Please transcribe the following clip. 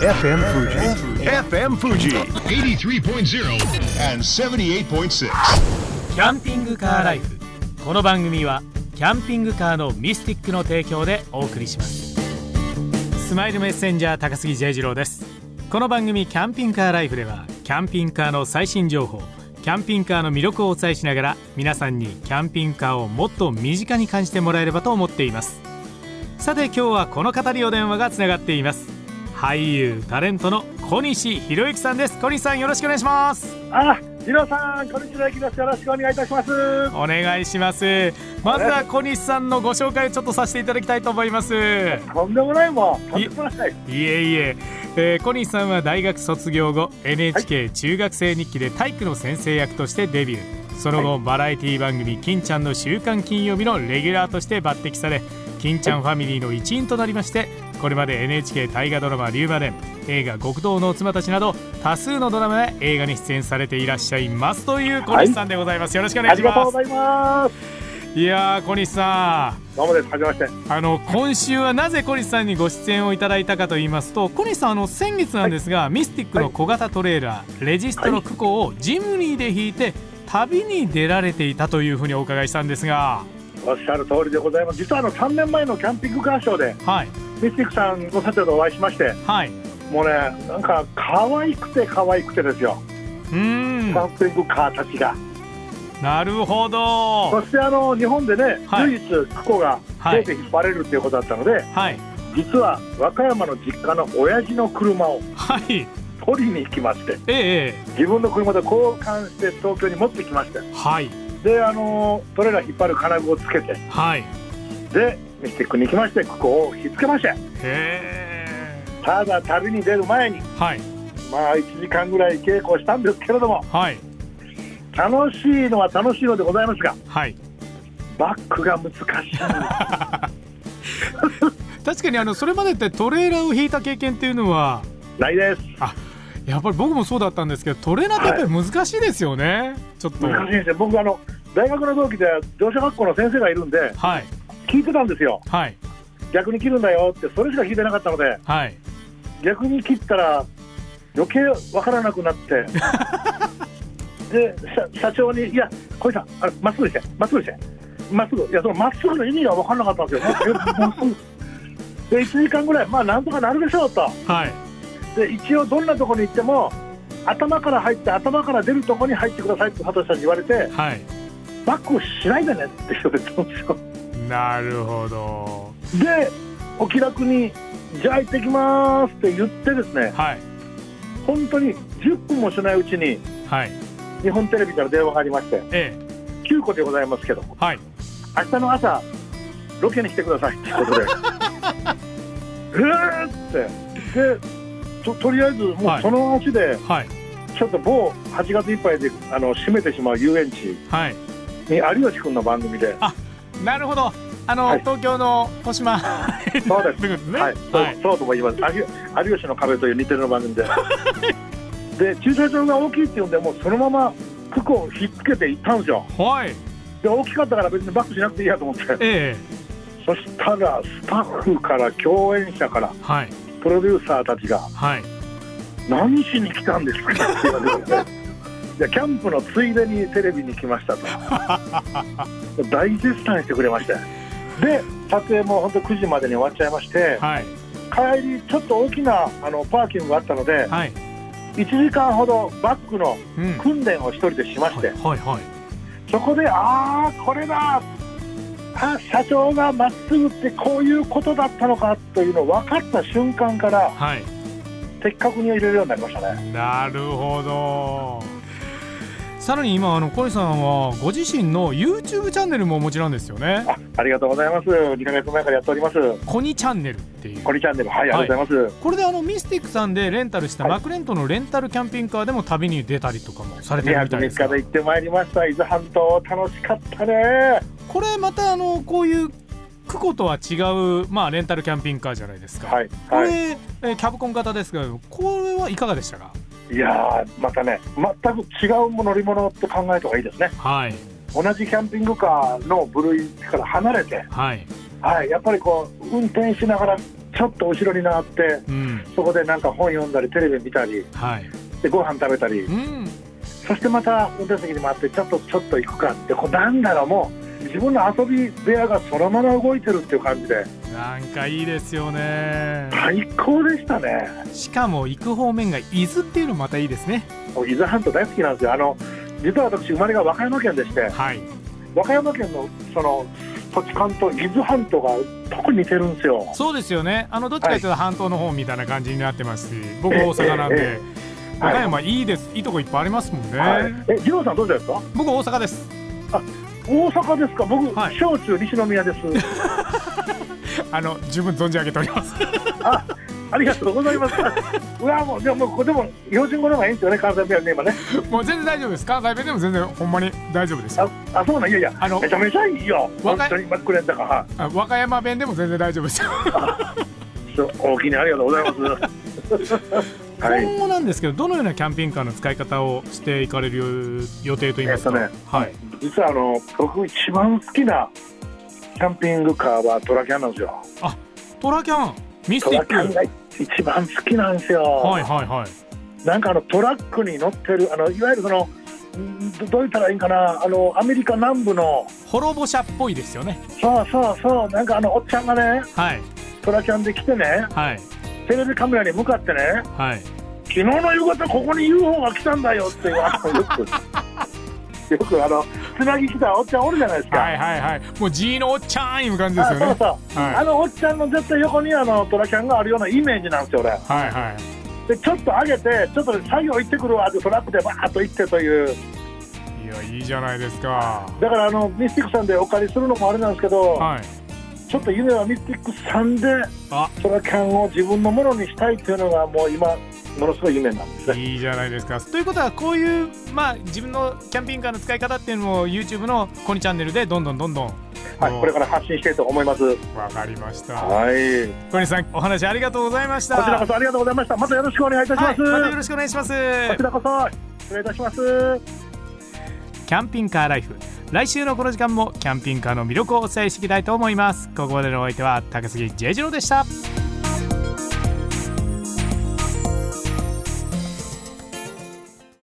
FM Fuji. FM Fuji. 83.0 and 78.6. キャンピングカーライフこの番組はキャンピングカーのミスティックの提供でお送りしますスマイルメッセンジャー高杉 J 次郎ですこの番組キャンピングカーライフではキャンピングカーの最新情報キャンピングカーの魅力をお伝えしながら皆さんにキャンピングカーをもっと身近に感じてもらえればと思っていますさて今日はこの方にお電話がつながっています俳優タレントの小西博之さんです。小西さんよろしくお願いします。あ、次郎さん、こんにちは。よろしくお願いいたします。お願いします。まずは小西さんのご紹介をちょっとさせていただきたいと思います。いとんでもないもん、とんでもない。えいえ、えー小西さんは大学卒業後 NHK 中学生日記で体育の先生役としてデビューその後、バラエティ番組「金ちゃんの週刊金曜日」のレギュラーとして抜擢され金ちゃんファミリーの一員となりましてこれまで NHK 大河ドラマ「龍馬伝」映画「極道の妻たち」など多数のドラマや映画に出演されていらっしゃいますという小西さんでございます、よろしくお願あいします。いやー小西さん。どうもです。はじめまして。あの今週はなぜ小西さんにご出演をいただいたかと言いますと小西さんあの先月なんですが、ミスティックの小型トレーラー、レジストのクコをジムニーで引いて旅に出られていたというふうにお伺いしたんですが。おっしゃる通りでございます。実はあの3年前のキャンピングカーショーで、はい。ミスティックさんの社長とお会いしまして、はい。もうね、なんか可愛くて可愛くてですよ。うーキャンピングカーたちが。んなるほど。そしてあの日本でね、はい。唯一クコがはい。出て引っ張れるっていうことだったので、はい。実は和歌山の実家の親父の車をはい取りに行きまして、ええ自分の車で交換して東京に持ってきまして、はい。であのトレーラー引っ張る金具をつけて。はい。でミスティックに行きましてここをひっつけましてへえ。ただ旅に出る前にはい。まあ1時間ぐらい稽古をしたんですけれどもはい。楽しいのは楽しいのでございますがはい。バックが難しい。確かにあのそれまでってトレーラーを引いた経験っていうのはないですやっぱり僕もそうだったんですけどトレーナーってやっぱり難しいですよね、ちょっと。難しいんですよ。僕あの大学の同期で乗車学校の先生がいるんではい。聞いてたんですよ。はい。逆に切るんだよってそれしか聞いてなかったのではい。逆に切ったら余計わからなくなって。で社社長に「いや小井さんあれまっすぐしてまっすぐして。まっすぐ」いやそのまっすぐの意味が分からなかったんですよ。えまっすぐ。で1時間ぐらいまあなんとかなるでしょうと。はいで一応どんなところに行っても頭から入って頭から出るところに入ってくださいって佐藤さんに言われてはい。バックをしないでねって言われたんですよなるほど。でお気楽に「じゃあ行ってきます」って言ってですねはい。本当に10分もしないうちにはい。日本テレビから電話がありましてえ9個でございますけどえはい。明日の朝ロケに来てくださいっていうことで えーって。でととりあえずもはい。うその足ではい。ちょっと某8月いっぱいであの閉めてしまう遊園地。はい。に有吉君の番組で。なるほど。あの、はい。東京の豊島。そうです。ですね。はい、そうそうとも言います。有有吉の壁という似てるの番組で。で駐車場が大きいっていうんでもうそのまま服をひっつけて行ったんですよ。はい。で大きかったから別にバックしなくていいやと思って。ええ。そしたらスタッフから共演者からはいプロデューサーたちがはい「何しに来たんですか?」って言われて。いやキャンプのついでにテレビに来ましたと。大絶賛してくれましてで撮影も本当9時までに終わっちゃいましてはい。帰りちょっと大きなあのパーキングがあったのではい。1時間ほどバックのうん。訓練を一人でしまして、はいはいはい。そこでああこれだあ社長がまっすぐってこういうことだったのかというのを分かった瞬間からはい。的確に入れるようになりましたね。なるほどさらに今あの小井さんはご自身の YouTube チャンネルもお持ちなんですよね。あありがとうございます。2ヶ月前からやっております。コニチャンネルっていう。コリチャンネル。はいありがとうございます、これであのミスティックさんでレンタルしたはい。マクレントのレンタルキャンピングカーでも旅に出たりとかもされてる2泊3みたいですが。日で行ってまいりました。伊豆半島楽しかったね。これまたあのこういうクコとは違う、まあ、レンタルキャンピングカーじゃないですか、はいこれ、はいえーキャブコン型ですがこれはいかがでしたか？いやーまたね全く違う乗り物と考えた方がいいですね。はい。同じキャンピングカーの部類から離れてはい。はい、やっぱりこう運転しながらチちょっと後ろに回ってうん。そこでなんか本読んだりテレビ見たりはい。でご飯食べたり。うん。そしてまた運転席に回ってちょっとちょっと行くかってこうなんだろうもう自分の遊び部屋がそのまま動いてるっていう感じでなんかいいですよね。最高でしたね。しかも行く方面が伊豆っていうのもまたいいですね。もう伊豆半島大好きなんですよ。あの実は私生まれが和歌山県でしてはい。和歌山県のその土地勘と伊豆半島が特に似てるんですよ。そうですよね。あのどっちかというと半島の方みたいな感じになってますし僕ええ大阪なんで、ええ和歌山いいです。いいとこいっぱいありますもんね、はい、え二郎さんどうですか？僕大阪です。大阪ですか？僕、はい。小中西宮です あの十分存じ上げております。あありがとうございます。うわもうでももうでも標準語の方がいいんですよね関西弁ね今ね。もう全然大丈夫です。関西弁でも全然ほんまに大丈夫です。あよあそうなんいやいやあのめちゃめちゃいいよ。和歌本当にから。和歌山弁でも全然大丈夫です。よ大きにありがとうございます。はい。今後なんですけどどのようなキャンピングカーの使い方をしていかれる予定といいますか、えっとねはい。実はあの僕一番好きなキャンピングカーはトラキャンなんですよ。トラキャン？ミストティック。ラキャンが一番好きなんですよ、はいはいはい。なんかあのトラックに乗ってるあのいわゆるそのんどどう言ったらいいんかな？あのアメリカ南部の。滅ぼ者っぽいですよね。そうそうそう。なんかあのおっちゃんがねはい。トラキャンで来てねはい。テレビカメラに向かってねはい昨日の夕方ここに UFO が来たんだよっていうあのよくよくあのつなぎ来たおっちゃんおるじゃないですか、はいはいはい。もう G のおっちゃんいう感じですよね。あそうそう、はい。あのおっちゃんの絶対横にあのトラキャンがあるようなイメージなんですよ俺。はいはい。でちょっと上げてちょっと作業行ってくるわってトラックでバーッと行ってという。いやいいじゃないですか。だからあのミスティックさんでお借りするのもあれなんですけど、はい。ちょっと夢はミスティックさんであ。トラキャンを自分のものにしたいっていうのがもう今ものすごい夢なんですねいいじゃないですかということはこういうまあ自分のキャンピングカーの使い方っていうのを YouTube のコニチャンネルでどんどんどんどんはい、これから発信したいと思います。わかりましたはい。小西さんお話ありがとうございましたこちらこそありがとうございました。またよろしくお願いいたします。はい、またよろしくお願いしますこちらこそ失礼いたします。キャンピングカーライフ来週のこの時間もキャンピングカーの魅力をお伝えしていきたいと思いますここまでのお相手は高杉 J 次郎でした